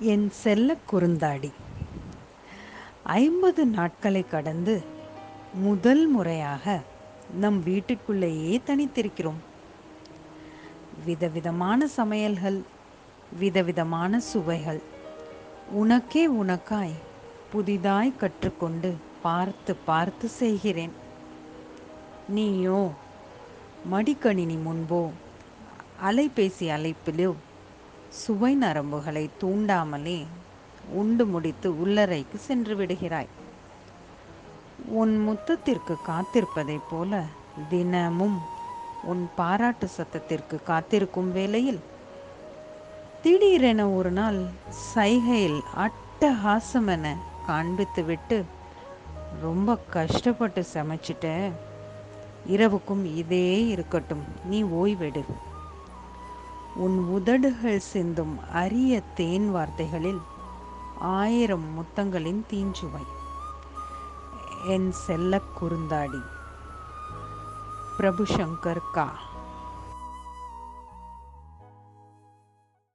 என் செல்ல குறுந்தாடி. ஐம்பது நாட்களை கடந்து முதல் முறையாக நம் வீட்டுக்குள்ளேயே தனித்திருக்கிறோம். விதவிதமான சமையல்கள் விதவிதமான சுவைகள் உனக்கே உனக்காய் புதிதாய் கற்றுக்கொண்டு பார்த்து பார்த்து செய்கிறேன். நீயோ மடிக்கணினி முன்போ அலைபேசி அழைப்பிலோ சுவை நரம்புகளை தூண்டாமலே உண்டு முடித்து உள்ளறைக்கு சென்று விடுகிறாய். உன் முத்தத்திற்கு காத்திருப்பதைப் போல தினமும் உன் பாராட்டு சத்தத்திற்கு காத்திருக்கும் வேளையில் திடீரென ஒரு நாள் சைகையில் அட்டகாசமென காண்பித்துவிட்டு ரொம்ப கஷ்டப்பட்டு சமைச்சிட்ட இரவுக்கும் இதே இருக்கட்டும் நீ ஓய்வெடு. உன் உதடுகள் சிந்தும் அரிய தேன் வார்த்தைகளில் ஆயிரம் முத்தங்களின் தீஞ்சுவை. என் செல்ல குறுந்தாடி பிரபு சங்கர் கா.